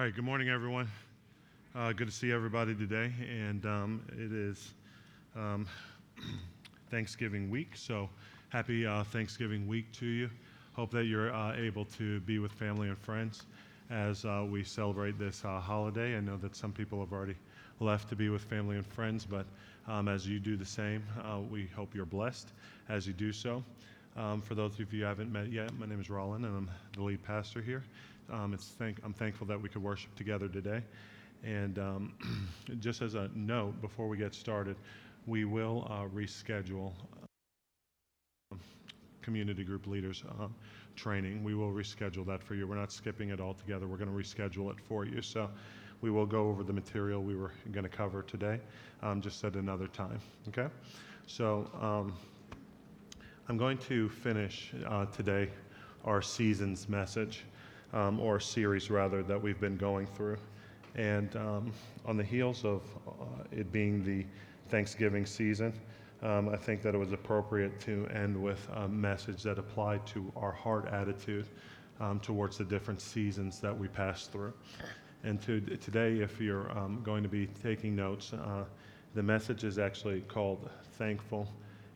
right, good morning, everyone. Uh, good to see everybody today. And um, it is um, Thanksgiving week, so happy uh, Thanksgiving week to you. Hope that you're uh, able to be with family and friends as uh, we celebrate this uh, holiday. I know that some people have already left to be with family and friends, but um, as you do the same, uh, we hope you're blessed as you do so. Um, for those of you who haven't met yet, my name is Roland, and I'm the lead pastor here. Um, it's thank, I'm thankful that we could worship together today. And um, just as a note, before we get started, we will uh, reschedule uh, community group leaders uh, training. We will reschedule that for you. We're not skipping it altogether. We're going to reschedule it for you. So we will go over the material we were going to cover today, um, just at another time. Okay? So um, I'm going to finish uh, today our season's message um, or series rather, that we've been going through. And um, on the heels of uh, it being the Thanksgiving season, um, I think that it was appropriate to end with a message that applied to our heart attitude um, towards the different seasons that we pass through. And to, today, if you're um, going to be taking notes, uh, the message is actually called Thankful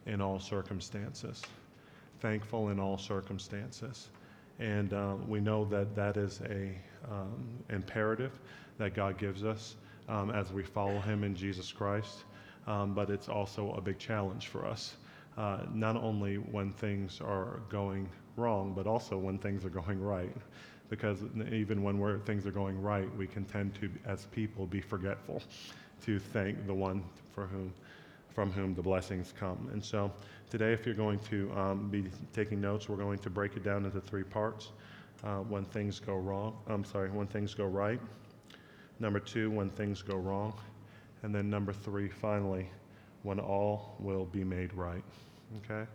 in All Circumstances. Thankful in All Circumstances. And uh, we know that that is a um, imperative that God gives us um, as we follow Him in Jesus Christ. Um, but it's also a big challenge for us, uh, not only when things are going wrong, but also when things are going right. Because even when things are going right, we can tend to, as people, be forgetful to thank the one for whom, from whom the blessings come. And so Today, if you're going to um, be taking notes, we're going to break it down into three parts. Uh, when things go wrong, I'm sorry, when things go right. Number two, when things go wrong. And then number three, finally, when all will be made right. Okay?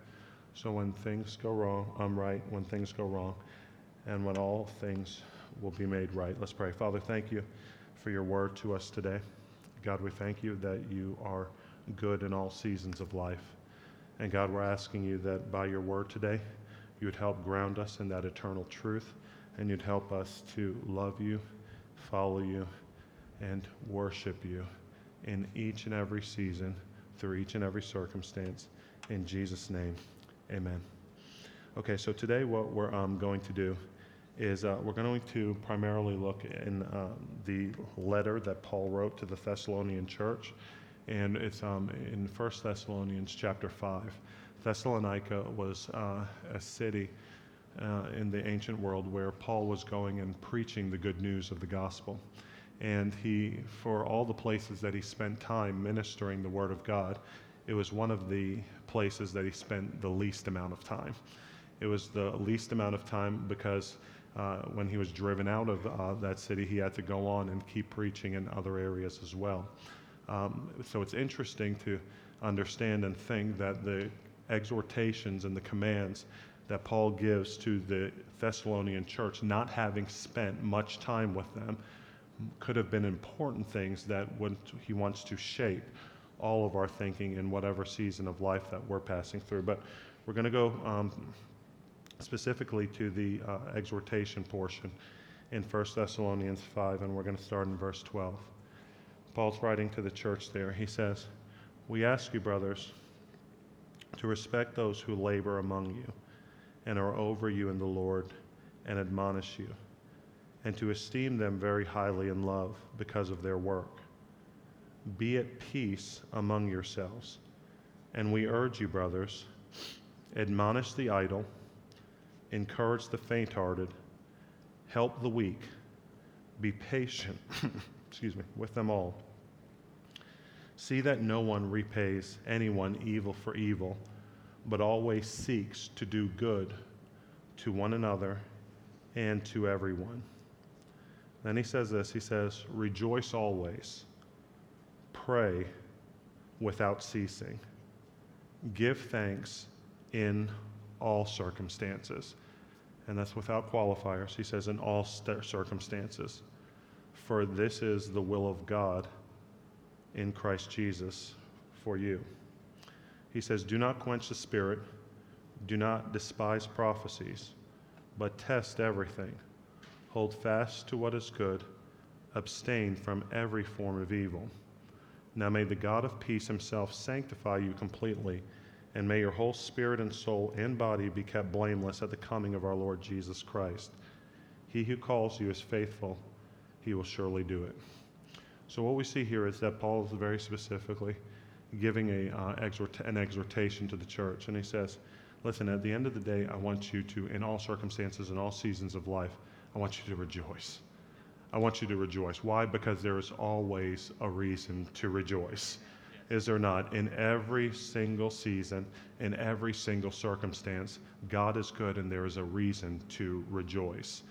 So when things go wrong, I'm right, when things go wrong, and when all things will be made right. Let's pray. Father, thank you for your word to us today. God, we thank you that you are good in all seasons of life. And God, we're asking you that by your word today, you would help ground us in that eternal truth, and you'd help us to love you, follow you, and worship you in each and every season, through each and every circumstance. In Jesus' name, amen. Okay, so today what we're um, going to do is uh, we're going to primarily look in um, the letter that Paul wrote to the Thessalonian church and it's um, in 1 Thessalonians chapter 5. Thessalonica was uh, a city uh, in the ancient world where Paul was going and preaching the good news of the gospel. And he, for all the places that he spent time ministering the word of God, it was one of the places that he spent the least amount of time. It was the least amount of time because uh, when he was driven out of uh, that city, he had to go on and keep preaching in other areas as well. Um, so it's interesting to understand and think that the exhortations and the commands that Paul gives to the Thessalonian church, not having spent much time with them, could have been important things that he wants to shape all of our thinking in whatever season of life that we're passing through. But we're going to go um, specifically to the uh, exhortation portion in 1 Thessalonians 5, and we're going to start in verse 12. Paul's writing to the church there. He says, We ask you, brothers, to respect those who labor among you and are over you in the Lord and admonish you, and to esteem them very highly in love because of their work. Be at peace among yourselves. And we urge you, brothers, admonish the idle, encourage the faint hearted, help the weak, be patient. excuse me, with them all. See that no one repays anyone evil for evil, but always seeks to do good to one another and to everyone. Then he says this he says, Rejoice always, pray without ceasing, give thanks in all circumstances. And that's without qualifiers. He says, in all circumstances for this is the will of God in Christ Jesus for you. He says, Do not quench the spirit, do not despise prophecies, but test everything. Hold fast to what is good, abstain from every form of evil. Now may the God of peace himself sanctify you completely, and may your whole spirit and soul and body be kept blameless at the coming of our Lord Jesus Christ. He who calls you is faithful, he will surely do it. So, what we see here is that Paul is very specifically giving a, uh, exhort- an exhortation to the church. And he says, Listen, at the end of the day, I want you to, in all circumstances, in all seasons of life, I want you to rejoice. I want you to rejoice. Why? Because there is always a reason to rejoice. Is there not? In every single season, in every single circumstance, God is good and there is a reason to rejoice.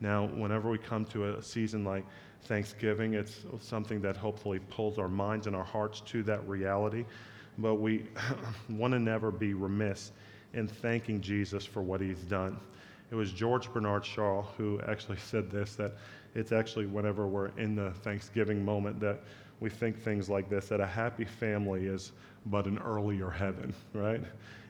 Now, whenever we come to a season like Thanksgiving, it's something that hopefully pulls our minds and our hearts to that reality. But we want to never be remiss in thanking Jesus for what he's done. It was George Bernard Shaw who actually said this that it's actually whenever we're in the Thanksgiving moment that we think things like this that a happy family is but an earlier heaven, right?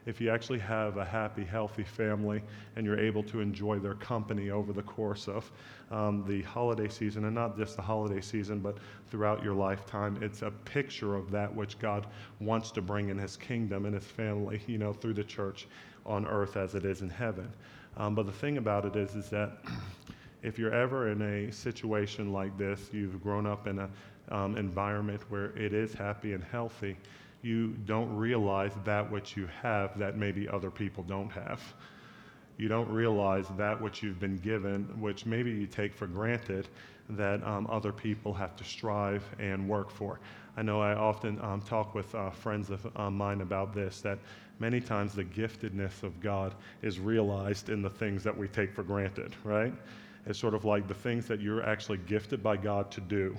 If you actually have a happy, healthy family and you're able to enjoy their company over the course of um, the holiday season, and not just the holiday season, but throughout your lifetime, it's a picture of that which God wants to bring in His kingdom and His family, you know, through the church on earth as it is in heaven. Um, but the thing about it is, is that if you're ever in a situation like this, you've grown up in an um, environment where it is happy and healthy, you don't realize that which you have that maybe other people don't have. You don't realize that which you've been given, which maybe you take for granted, that um, other people have to strive and work for. I know I often um, talk with uh, friends of uh, mine about this, that many times the giftedness of God is realized in the things that we take for granted, right? It's sort of like the things that you're actually gifted by God to do.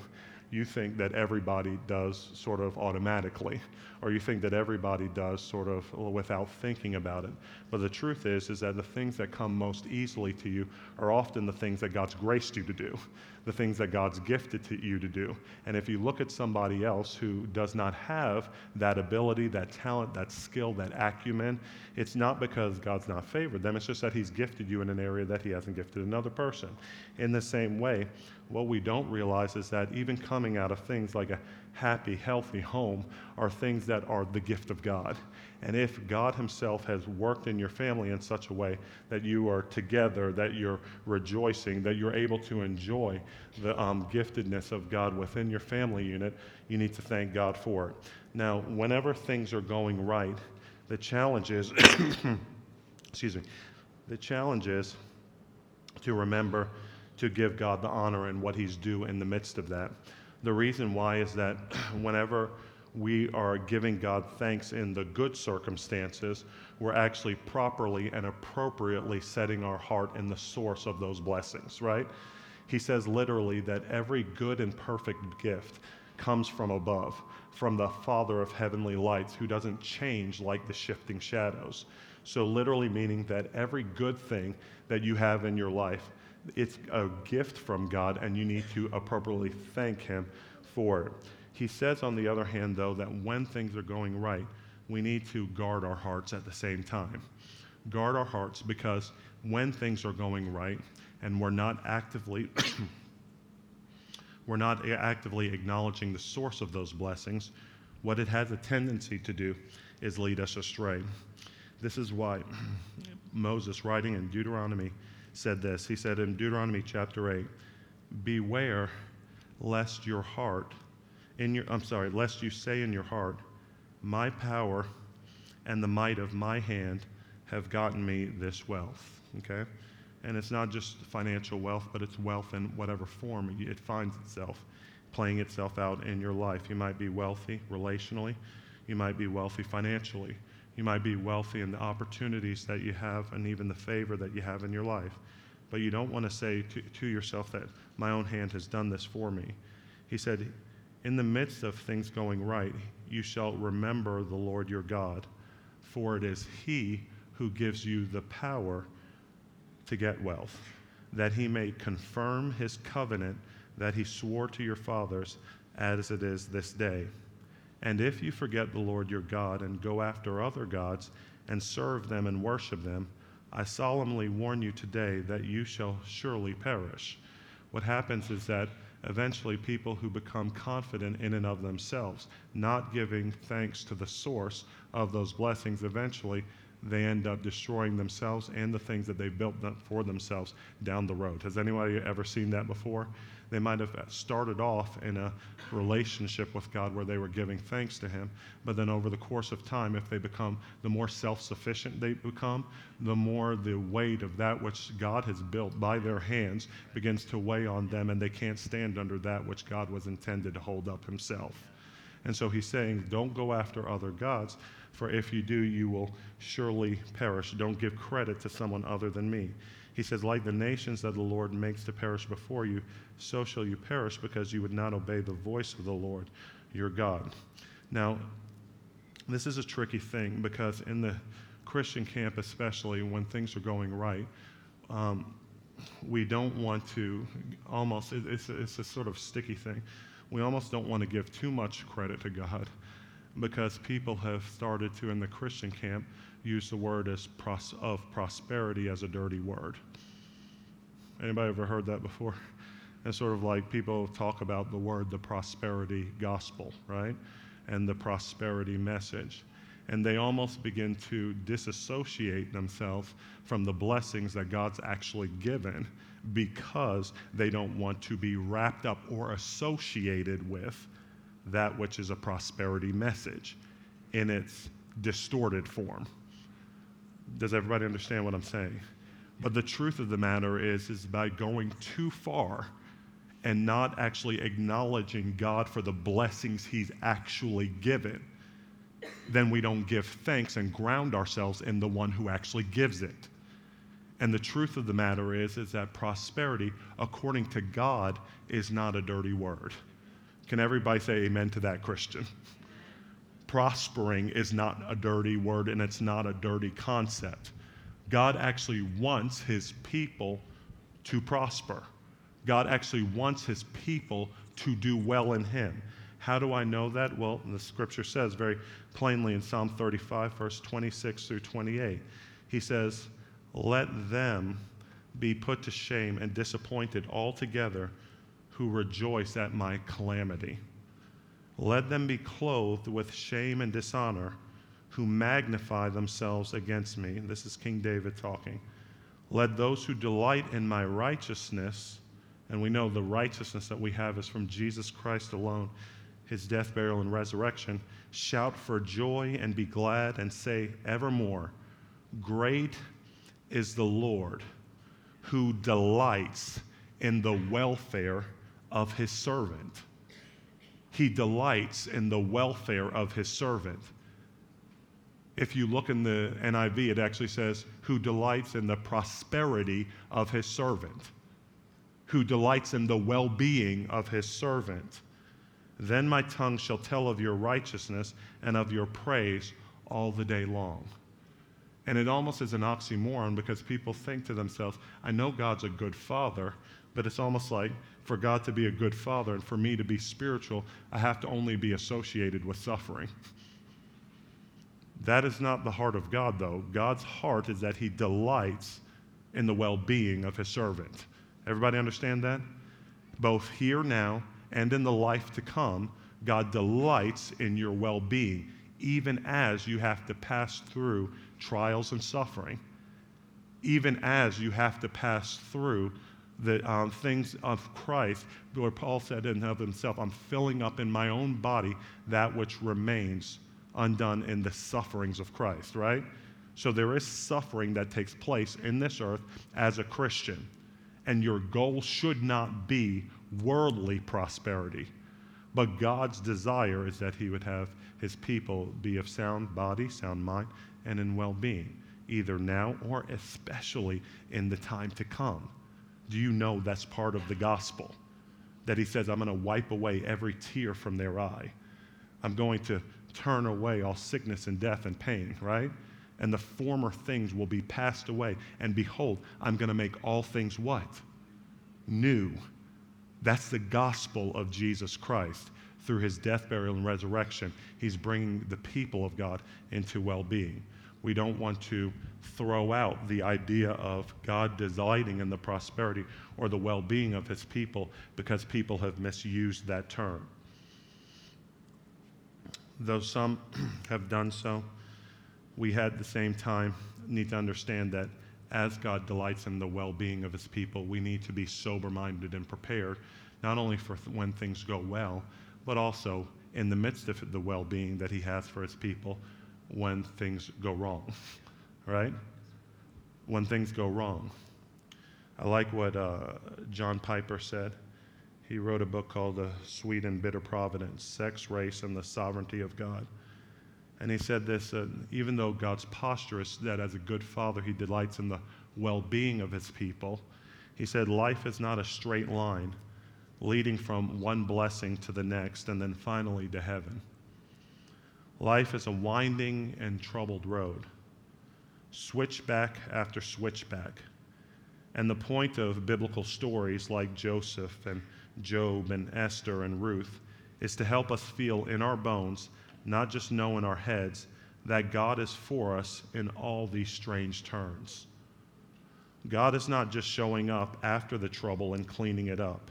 You think that everybody does sort of automatically, or you think that everybody does sort of without thinking about it. But the truth is, is that the things that come most easily to you are often the things that God's graced you to do the things that God's gifted to you to do. And if you look at somebody else who does not have that ability, that talent, that skill, that acumen, it's not because God's not favored them. It's just that He's gifted you in an area that He hasn't gifted another person. In the same way, what we don't realize is that even coming out of things like a happy, healthy home are things that are the gift of God. And if God Himself has worked in your family in such a way that you are together, that you're rejoicing, that you're able to enjoy the um, giftedness of God within your family unit, you need to thank God for it. Now, whenever things are going right, the challenge is, excuse me, the challenge is to remember to give God the honor and what He's due in the midst of that. The reason why is that whenever we are giving God thanks in the good circumstances, we're actually properly and appropriately setting our heart in the source of those blessings, right? He says literally that every good and perfect gift comes from above, from the Father of heavenly lights, who doesn't change like the shifting shadows. So, literally, meaning that every good thing that you have in your life, it's a gift from God, and you need to appropriately thank Him for it. He says, on the other hand, though, that when things are going right, we need to guard our hearts at the same time. Guard our hearts because when things are going right and we're not actively we're not actively acknowledging the source of those blessings, what it has a tendency to do is lead us astray. This is why Moses, writing in Deuteronomy, said this. He said in Deuteronomy chapter 8, Beware lest your heart in your, I'm sorry, lest you say in your heart, My power and the might of my hand have gotten me this wealth. Okay? And it's not just financial wealth, but it's wealth in whatever form it finds itself, playing itself out in your life. You might be wealthy relationally, you might be wealthy financially, you might be wealthy in the opportunities that you have and even the favor that you have in your life. But you don't want to say to, to yourself that my own hand has done this for me. He said, in the midst of things going right, you shall remember the Lord your God, for it is He who gives you the power to get wealth, that He may confirm His covenant that He swore to your fathers as it is this day. And if you forget the Lord your God and go after other gods and serve them and worship them, I solemnly warn you today that you shall surely perish. What happens is that eventually people who become confident in and of themselves, not giving thanks to the source of those blessings, eventually they end up destroying themselves and the things that they've built for themselves down the road. Has anybody ever seen that before? They might have started off in a relationship with God where they were giving thanks to Him, but then over the course of time, if they become, the more self sufficient they become, the more the weight of that which God has built by their hands begins to weigh on them, and they can't stand under that which God was intended to hold up Himself. And so He's saying, don't go after other gods, for if you do, you will surely perish. Don't give credit to someone other than me. He says, like the nations that the Lord makes to perish before you, so shall you perish because you would not obey the voice of the Lord your God. Now, this is a tricky thing because in the Christian camp, especially when things are going right, um, we don't want to almost, it's, it's a sort of sticky thing. We almost don't want to give too much credit to God because people have started to, in the Christian camp, use the word as pros- of prosperity as a dirty word. Anybody ever heard that before? It's sort of like people talk about the word the prosperity gospel, right? And the prosperity message. And they almost begin to disassociate themselves from the blessings that God's actually given because they don't want to be wrapped up or associated with that which is a prosperity message in its distorted form. Does everybody understand what I'm saying? But the truth of the matter is, is by going too far and not actually acknowledging God for the blessings He's actually given, then we don't give thanks and ground ourselves in the one who actually gives it. And the truth of the matter is, is that prosperity, according to God, is not a dirty word. Can everybody say amen to that, Christian? Prospering is not a dirty word and it's not a dirty concept. God actually wants his people to prosper. God actually wants his people to do well in him. How do I know that? Well, the scripture says very plainly in Psalm 35, verse 26 through 28. He says, Let them be put to shame and disappointed altogether who rejoice at my calamity. Let them be clothed with shame and dishonor who magnify themselves against me. This is King David talking. Let those who delight in my righteousness, and we know the righteousness that we have is from Jesus Christ alone, his death, burial, and resurrection, shout for joy and be glad and say evermore, Great is the Lord who delights in the welfare of his servant. He delights in the welfare of his servant. If you look in the NIV, it actually says, who delights in the prosperity of his servant, who delights in the well being of his servant. Then my tongue shall tell of your righteousness and of your praise all the day long. And it almost is an oxymoron because people think to themselves, I know God's a good father, but it's almost like for God to be a good father and for me to be spiritual, I have to only be associated with suffering. That is not the heart of God, though. God's heart is that He delights in the well being of His servant. Everybody understand that? Both here now and in the life to come, God delights in your well being, even as you have to pass through trials and suffering, even as you have to pass through the um, things of Christ, where Paul said in of himself, I'm filling up in my own body that which remains undone in the sufferings of Christ, right? So there is suffering that takes place in this earth as a Christian. And your goal should not be worldly prosperity. But God's desire is that He would have His people be of sound body, sound mind, and in well being, either now or especially in the time to come. Do you know that's part of the gospel? That he says, I'm going to wipe away every tear from their eye. I'm going to turn away all sickness and death and pain, right? And the former things will be passed away. And behold, I'm going to make all things what? New. That's the gospel of Jesus Christ. Through his death, burial, and resurrection, he's bringing the people of God into well being. We don't want to throw out the idea of God delighting in the prosperity or the well being of his people because people have misused that term. Though some have done so, we at the same time need to understand that as God delights in the well being of his people, we need to be sober minded and prepared, not only for th- when things go well, but also in the midst of the well being that he has for his people when things go wrong, right? When things go wrong. I like what uh, John Piper said. He wrote a book called The Sweet and Bitter Providence Sex, Race, and the Sovereignty of God. And he said this uh, even though God's posture is that as a good father, he delights in the well being of his people, he said, life is not a straight line leading from one blessing to the next and then finally to heaven. Life is a winding and troubled road, switchback after switchback. And the point of biblical stories like Joseph and Job and Esther and Ruth is to help us feel in our bones, not just know in our heads, that God is for us in all these strange turns. God is not just showing up after the trouble and cleaning it up.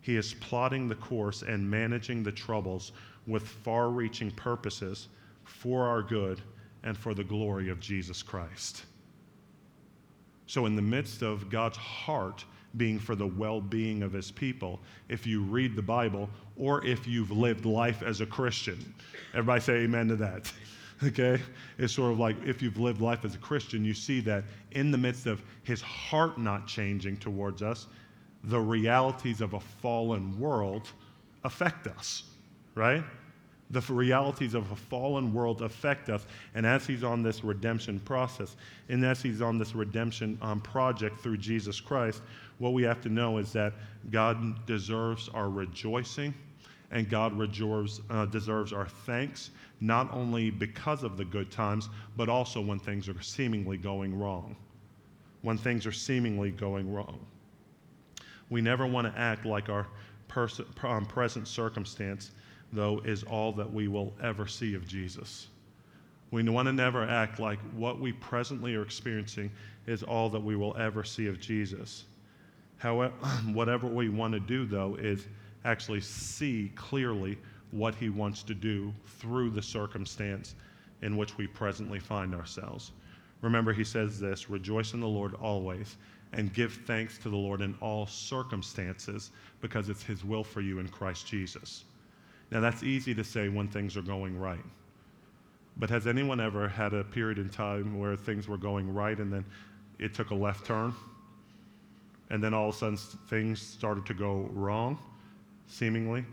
He is plotting the course and managing the troubles with far reaching purposes for our good and for the glory of Jesus Christ. So, in the midst of God's heart being for the well being of his people, if you read the Bible or if you've lived life as a Christian, everybody say amen to that. Okay? It's sort of like if you've lived life as a Christian, you see that in the midst of his heart not changing towards us, the realities of a fallen world affect us, right? The realities of a fallen world affect us. And as he's on this redemption process, and as he's on this redemption um, project through Jesus Christ, what we have to know is that God deserves our rejoicing and God uh, deserves our thanks, not only because of the good times, but also when things are seemingly going wrong. When things are seemingly going wrong. We never want to act like our pers- um, present circumstance, though, is all that we will ever see of Jesus. We want to never act like what we presently are experiencing is all that we will ever see of Jesus. However, whatever we want to do, though, is actually see clearly what he wants to do through the circumstance in which we presently find ourselves. Remember, he says this rejoice in the Lord always and give thanks to the Lord in all circumstances because it's His will for you in Christ Jesus. Now, that's easy to say when things are going right. But has anyone ever had a period in time where things were going right and then it took a left turn? And then all of a sudden things started to go wrong, seemingly,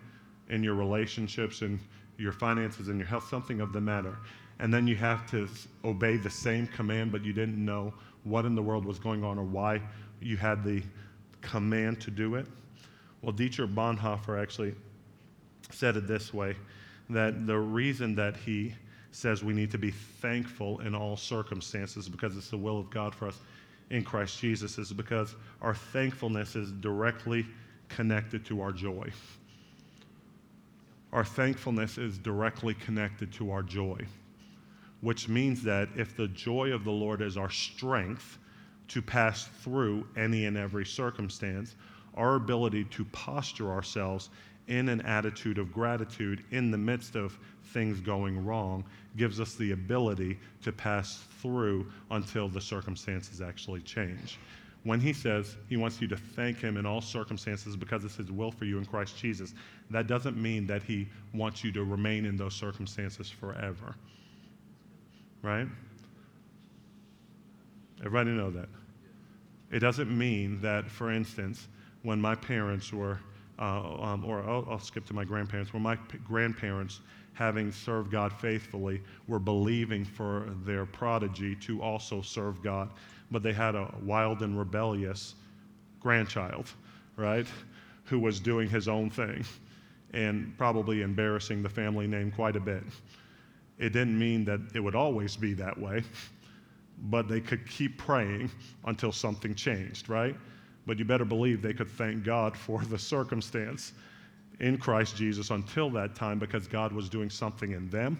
in your relationships and your finances and your health, something of the matter. And then you have to obey the same command, but you didn't know what in the world was going on or why you had the command to do it? Well, Dietrich Bonhoeffer actually said it this way that the reason that he says we need to be thankful in all circumstances because it's the will of God for us in Christ Jesus is because our thankfulness is directly connected to our joy. Our thankfulness is directly connected to our joy which means that if the joy of the Lord is our strength to pass through any and every circumstance, our ability to posture ourselves in an attitude of gratitude in the midst of things going wrong gives us the ability to pass through until the circumstances actually change. When he says he wants you to thank him in all circumstances because it's his will for you in Christ Jesus, that doesn't mean that he wants you to remain in those circumstances forever right? Everybody know that. It doesn't mean that, for instance, when my parents were, uh, um, or I'll, I'll, skip to my grandparents, where my p- grandparents, having served God faithfully, were believing for their prodigy to also serve God, but they had a wild and rebellious grandchild, right, who was doing his own thing and probably embarrassing the family name quite a bit. It didn't mean that it would always be that way, but they could keep praying until something changed, right? But you better believe they could thank God for the circumstance in Christ Jesus until that time because God was doing something in them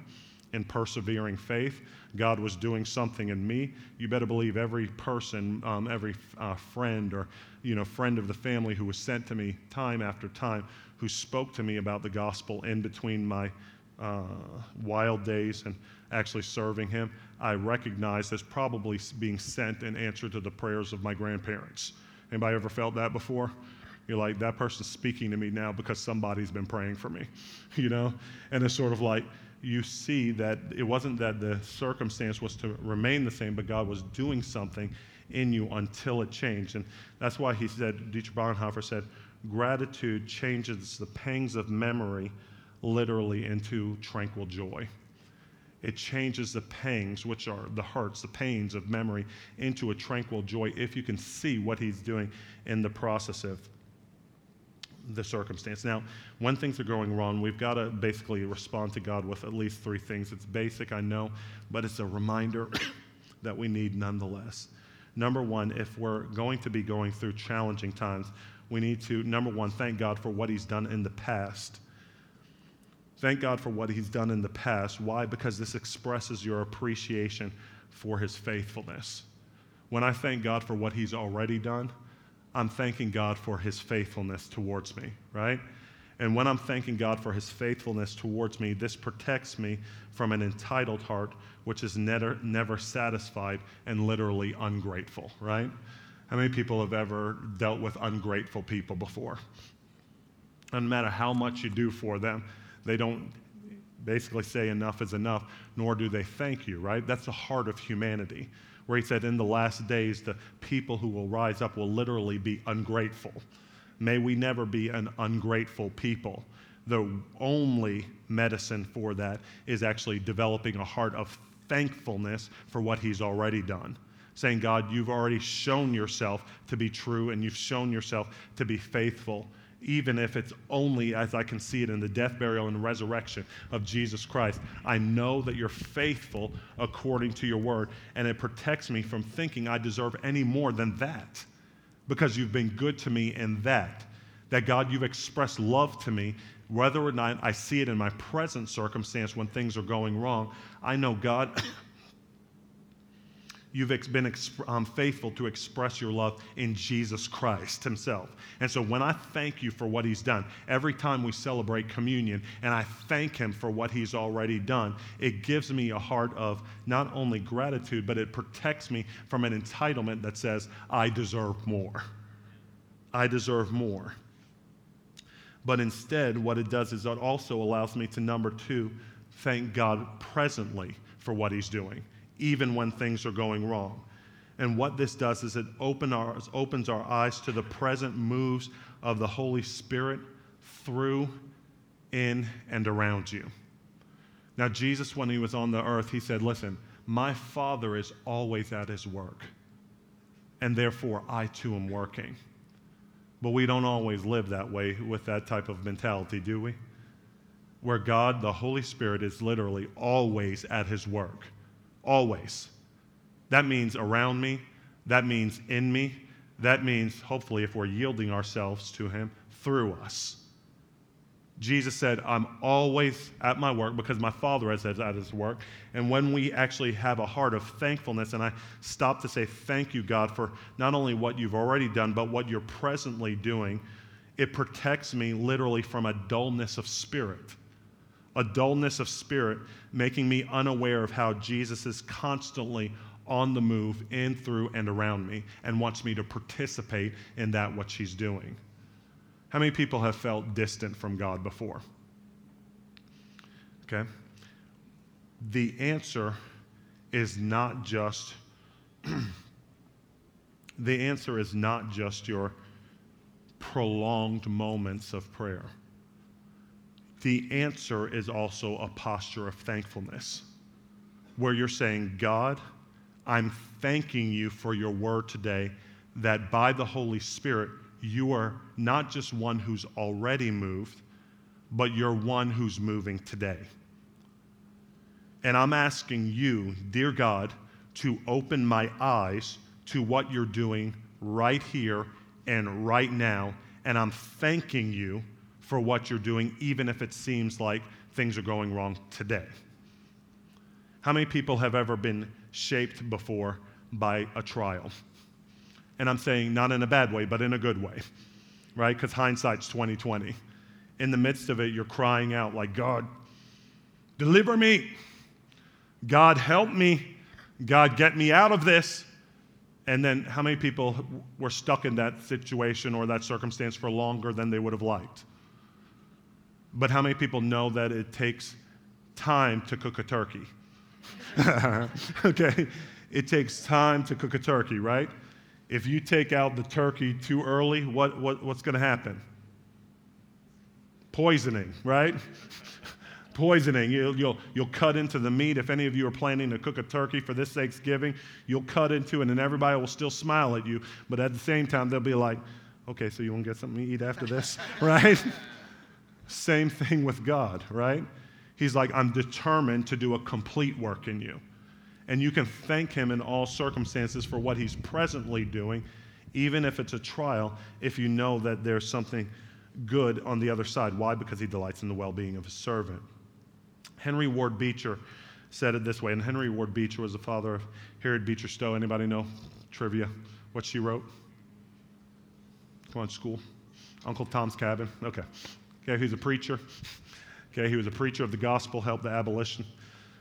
in persevering faith. God was doing something in me. You better believe every person, um, every uh, friend or you know friend of the family who was sent to me time after time, who spoke to me about the gospel in between my uh, wild days and actually serving Him, I recognized as probably being sent in answer to the prayers of my grandparents. Anybody ever felt that before? You're like, that person's speaking to me now because somebody's been praying for me, you know? And it's sort of like, you see that it wasn't that the circumstance was to remain the same, but God was doing something in you until it changed. And that's why he said, Dietrich Bonhoeffer said, gratitude changes the pangs of memory literally into tranquil joy. It changes the pangs, which are the hurts, the pains of memory, into a tranquil joy if you can see what he's doing in the process of the circumstance. Now, when things are going wrong, we've got to basically respond to God with at least three things. It's basic, I know, but it's a reminder that we need nonetheless. Number one, if we're going to be going through challenging times, we need to, number one, thank God for what He's done in the past. Thank God for what He's done in the past. Why? Because this expresses your appreciation for His faithfulness. When I thank God for what He's already done, I'm thanking God for his faithfulness towards me, right? And when I'm thanking God for his faithfulness towards me, this protects me from an entitled heart, which is never, never satisfied and literally ungrateful, right? How many people have ever dealt with ungrateful people before? No matter how much you do for them, they don't basically say enough is enough, nor do they thank you, right? That's the heart of humanity where he said, In the last days, the people who will rise up will literally be ungrateful. May we never be an ungrateful people. The only medicine for that is actually developing a heart of thankfulness for what he's already done. Saying, God, you've already shown yourself to be true and you've shown yourself to be faithful even if it's only as I can see it in the death, burial, and resurrection of Jesus Christ. I know that you're faithful according to your word, and it protects me from thinking I deserve any more than that because you've been good to me in that. That God, you've expressed love to me, whether or not I see it in my present circumstance when things are going wrong. I know, God, you've been um, faithful to express your love in Jesus Christ Himself. And so when I thank you for what He's done, every time we celebrate communion and I thank Him for what He's already done, it gives me a heart of not only gratitude, but it protects me from an entitlement that says, I deserve more. I deserve more. But instead, what it does is it also allows me to, number two, thank God presently for what He's doing even when things are going wrong. And what this does is it open our, opens our eyes to the present moves of the Holy Spirit through, in, and around you. Now, Jesus, when he was on the earth, he said, Listen, my Father is always at his work, and therefore I too am working. But we don't always live that way with that type of mentality, do we? Where God, the Holy Spirit, is literally always at his work always. That means around me, that means in me, that means, hopefully, if we're yielding ourselves to Him, through us. Jesus said, I'm always at my work because my Father is at his work. And when we actually have a heart of thankfulness, and I stop to say, Thank you, God, for not only what you've already done, but what you're presently doing, it protects me literally from a dullness of spirit a dullness of spirit, making me unaware of how Jesus is constantly on the move in, through, and around me and wants me to participate in that what she's doing. How many people have felt distant from God before? Okay? The answer is not just the answer is not just your prolonged moments of prayer the answer is also a posture of thankfulness, where you're saying, God, I'm thanking you for your word today, that by the Holy Spirit, you are not just one who's already moved, but you're one who's moving today. And I'm asking you, dear God, to open my eyes to what you're doing right here and right now. And I'm thanking you for what you're doing, even if it seems like things are going wrong today. How many people have ever been shaped before by a trial? And I'm saying not in a bad way, but in a good way, right? Because hindsight's 2020. In the midst of it, you're crying out like, God, deliver me. God, help me. God, get me out of this. And then how many people were stuck in that situation or that circumstance for longer than they would have liked? But how many people know that it takes time to cook a turkey? okay? It takes time to cook a turkey, right? If you take out the turkey too early, what, what, what's going to happen? Poisoning, right? poisoning. You'll, you'll, you'll cut into the meat. If any of you are planning to cook a turkey for this Thanksgiving, you'll cut into it, and everybody will still smile at you. But at the same time, they'll be like, okay, so you want to get something to eat after this, right? Same thing with God, right? He's like, I'm determined to do a complete work in you. And you can thank Him in all circumstances for what He's presently doing, even if it's a trial, if you know that there's something good on the other side. Why? Because He delights in the well being of His servant. Henry Ward Beecher said it this way, and Henry Ward Beecher was the father of Harriet Beecher Stowe. Anybody know trivia? What she wrote? Come on, school. Uncle Tom's Cabin. Okay. Okay, he's a preacher. Okay, he was a preacher of the gospel, helped the abolition,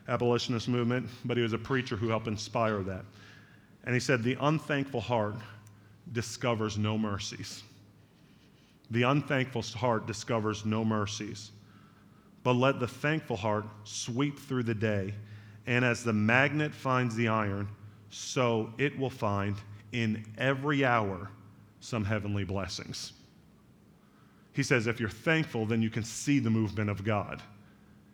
abolitionist movement, but he was a preacher who helped inspire that. And he said, The unthankful heart discovers no mercies. The unthankful heart discovers no mercies. But let the thankful heart sweep through the day, and as the magnet finds the iron, so it will find in every hour some heavenly blessings. He says, if you're thankful, then you can see the movement of God.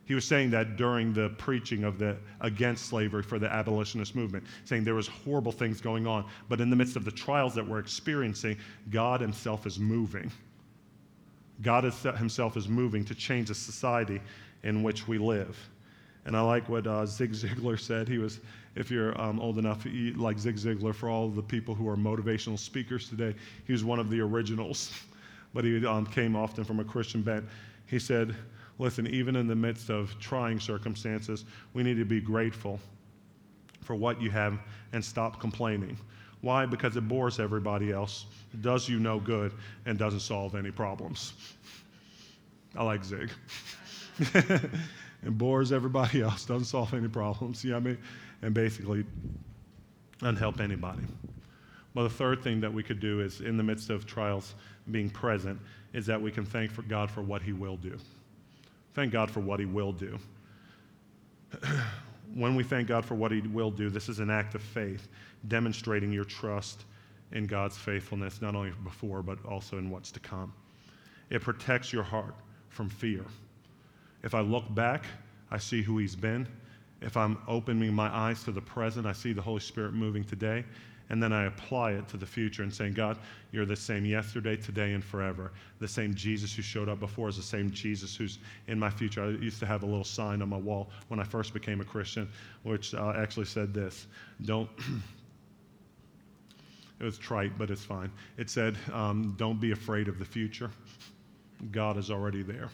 He was saying that during the preaching of the against slavery for the abolitionist movement, saying there was horrible things going on, but in the midst of the trials that we're experiencing, God himself is moving. God Himself is moving to change the society in which we live. And I like what uh, Zig Ziglar said. He was, if you're um, old enough, like Zig Ziglar, for all the people who are motivational speakers today, he was one of the originals, but he um, came often from a Christian bent. He said, Listen, even in the midst of trying circumstances, we need to be grateful for what you have and stop complaining. Why? Because it bores everybody else, does you no good, and doesn't solve any problems. I like Zig. it bores everybody else, doesn't solve any problems, you know what I mean? And basically, doesn't help anybody. Well, the third thing that we could do is, in the midst of trials, being present, is that we can thank for God for what He will do. Thank God for what He will do. when we thank God for what He will do, this is an act of faith demonstrating your trust in God's faithfulness, not only before, but also in what's to come. It protects your heart from fear. If I look back, I see who He's been. If I'm opening my eyes to the present, I see the Holy Spirit moving today. And then I apply it to the future and saying, God, you're the same yesterday, today, and forever. The same Jesus who showed up before is the same Jesus who's in my future. I used to have a little sign on my wall when I first became a Christian, which uh, actually said this Don't. It was trite, but it's fine. It said, um, Don't be afraid of the future. God is already there.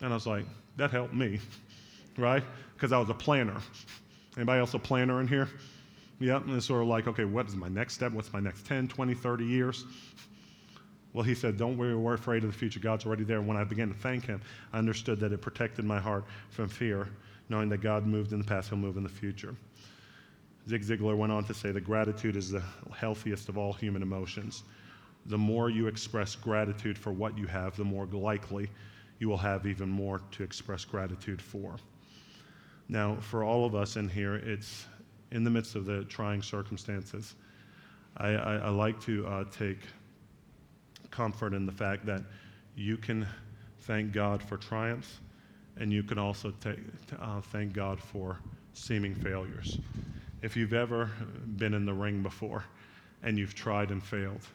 And I was like, That helped me, right? Because I was a planner. Anybody else a planner in here? Yep. And it's sort of like, okay, what is my next step? What's my next 10, 20, 30 years? Well, he said, Don't worry, we're afraid of the future. God's already there. When I began to thank him, I understood that it protected my heart from fear, knowing that God moved in the past, he'll move in the future. Zig Ziglar went on to say that gratitude is the healthiest of all human emotions. The more you express gratitude for what you have, the more likely you will have even more to express gratitude for. Now, for all of us in here, it's in the midst of the trying circumstances. I, I, I like to uh, take comfort in the fact that you can thank God for triumphs, and you can also take, uh, thank God for seeming failures. If you've ever been in the ring before and you've tried and failed,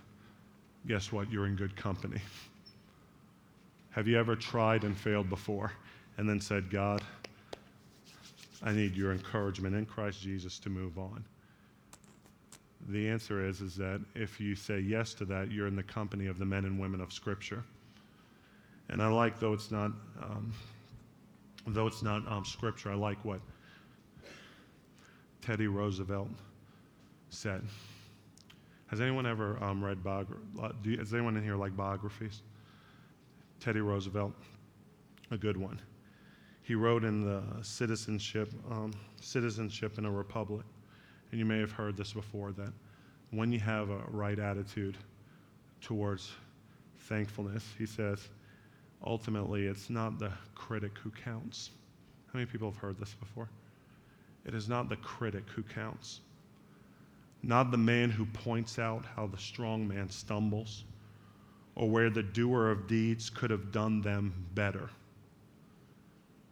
guess what? You're in good company. Have you ever tried and failed before and then said, God, I need your encouragement in Christ Jesus to move on? The answer is, is that if you say yes to that, you're in the company of the men and women of Scripture. And I like, though it's not, um, though it's not um, Scripture, I like what Teddy Roosevelt said. Has anyone ever um, read biographies? Has anyone in here like biographies? Teddy Roosevelt, a good one. He wrote in the Citizenship, um, Citizenship in a Republic, and you may have heard this before, that when you have a right attitude towards thankfulness, he says, ultimately it's not the critic who counts. How many people have heard this before? It is not the critic who counts, not the man who points out how the strong man stumbles or where the doer of deeds could have done them better.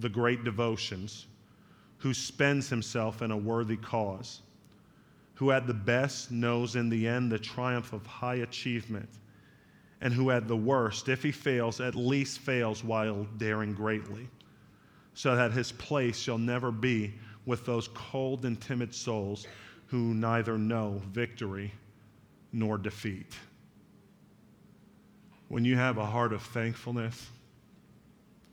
the great devotions, who spends himself in a worthy cause, who at the best knows in the end the triumph of high achievement, and who at the worst, if he fails, at least fails while daring greatly, so that his place shall never be with those cold and timid souls who neither know victory nor defeat. When you have a heart of thankfulness,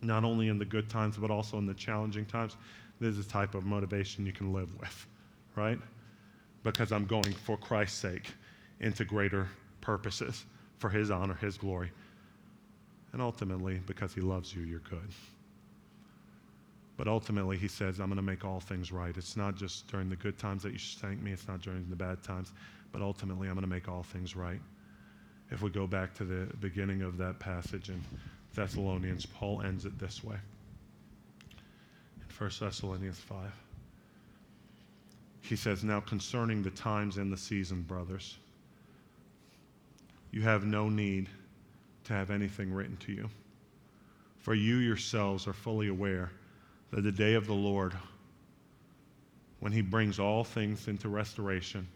not only in the good times, but also in the challenging times, this is a type of motivation you can live with, right? Because I'm going for Christ's sake into greater purposes for His honor, His glory. And ultimately, because He loves you, you're good. But ultimately, he says, I'm going to make all things right. It's not just during the good times that you should thank me, it's not during the bad times, but ultimately, I'm going to make all things right. If we go back to the beginning of that passage in Thessalonians, Paul ends it this way in 1 Thessalonians 5. He says, Now concerning the times and the season, brothers, you have no need to have anything written to you, for you yourselves are fully aware that the day of the Lord, when he brings all things into restoration,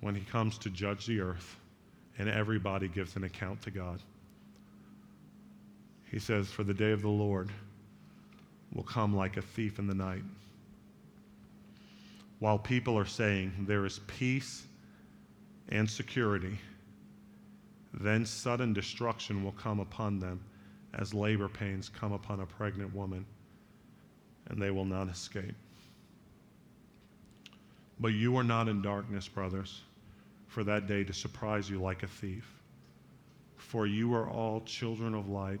when he comes to judge the earth, and everybody gives an account to God. He says, For the day of the Lord will come like a thief in the night. While people are saying there is peace and security, then sudden destruction will come upon them as labor pains come upon a pregnant woman and they will not escape. But you are not in darkness, brothers, for that day to surprise you like a thief. For you are all children of light,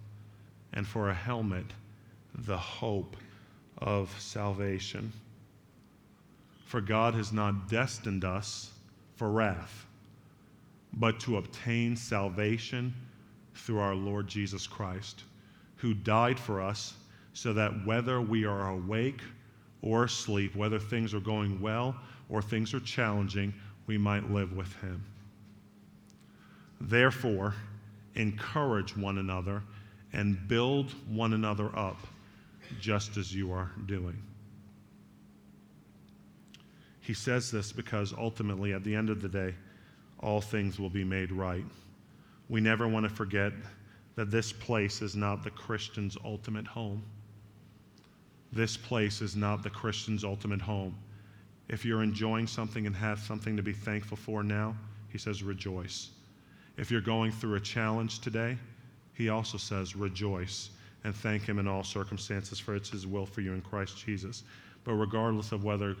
and for a helmet, the hope of salvation. For God has not destined us for wrath, but to obtain salvation through our Lord Jesus Christ, who died for us so that whether we are awake or asleep, whether things are going well or things are challenging, we might live with Him. Therefore, encourage one another and build one another up, just as you are doing. He says this because ultimately, at the end of the day, all things will be made right. We never want to forget that this place is not the Christian's ultimate home this place is not the Christian's ultimate home. If you're enjoying something and have something to be thankful for now, he says, rejoice. If you're going through a challenge today, he also says, rejoice and thank him in all circumstances, for it's his will for you in Christ Jesus. But regardless of whether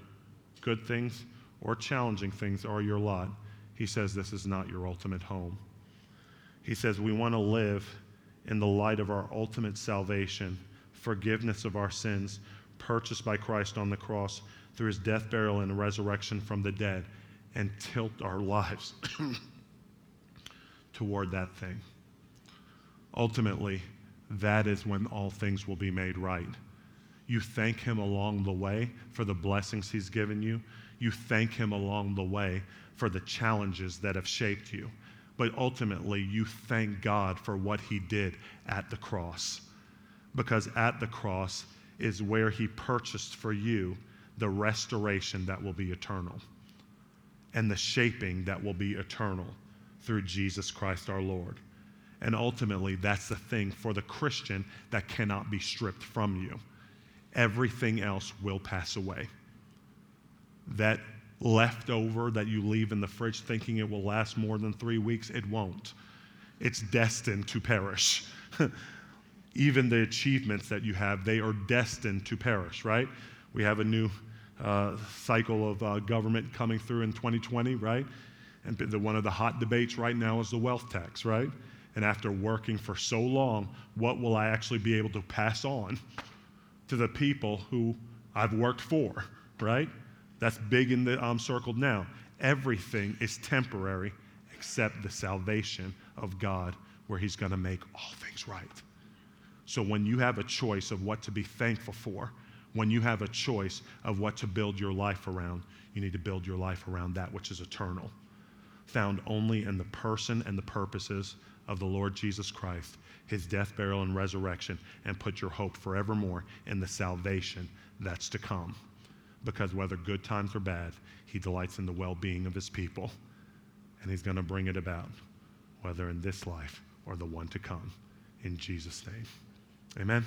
good things or challenging things are your lot, he says this is not your ultimate home. He says we want to live in the light of our ultimate salvation forgiveness of our sins, purchased by Christ on the cross through his death, burial, and resurrection from the dead, and tilt our lives toward that thing. Ultimately, that is when all things will be made right. You thank Him along the way for the blessings He's given you. You thank Him along the way for the challenges that have shaped you. But ultimately, you thank God for what He did at the cross. Because at the cross is where He purchased for you the restoration that will be eternal and the shaping that will be eternal through Jesus Christ our Lord. And ultimately, that's the thing for the Christian that cannot be stripped from you. Everything else will pass away. That leftover that you leave in the fridge thinking it will last more than three weeks, it won't. It's destined to perish. Even the achievements that you have, they are destined to perish, right? We have a new uh, cycle of uh, government coming through in 2020, right? And the, one of the hot debates right now is the wealth tax, right? And after working for so long, what will I actually be able to pass on to the people who I've worked for, right? That's big in the um, circled now. Everything is temporary except the salvation of God, where He's going to make all things right. So when you have a choice of what to be thankful for, when you have a choice of what to build your life around, you need to build your life around that which is eternal, found only in the person and the purposes of the Lord Jesus Christ, his death, burial, and resurrection, and put your hope forevermore in the salvation that's to come. Because whether good times or bad, he delights in the well being of his people, and he's going to bring it about, whether in this life or the one to come. In Jesus' name. Amen.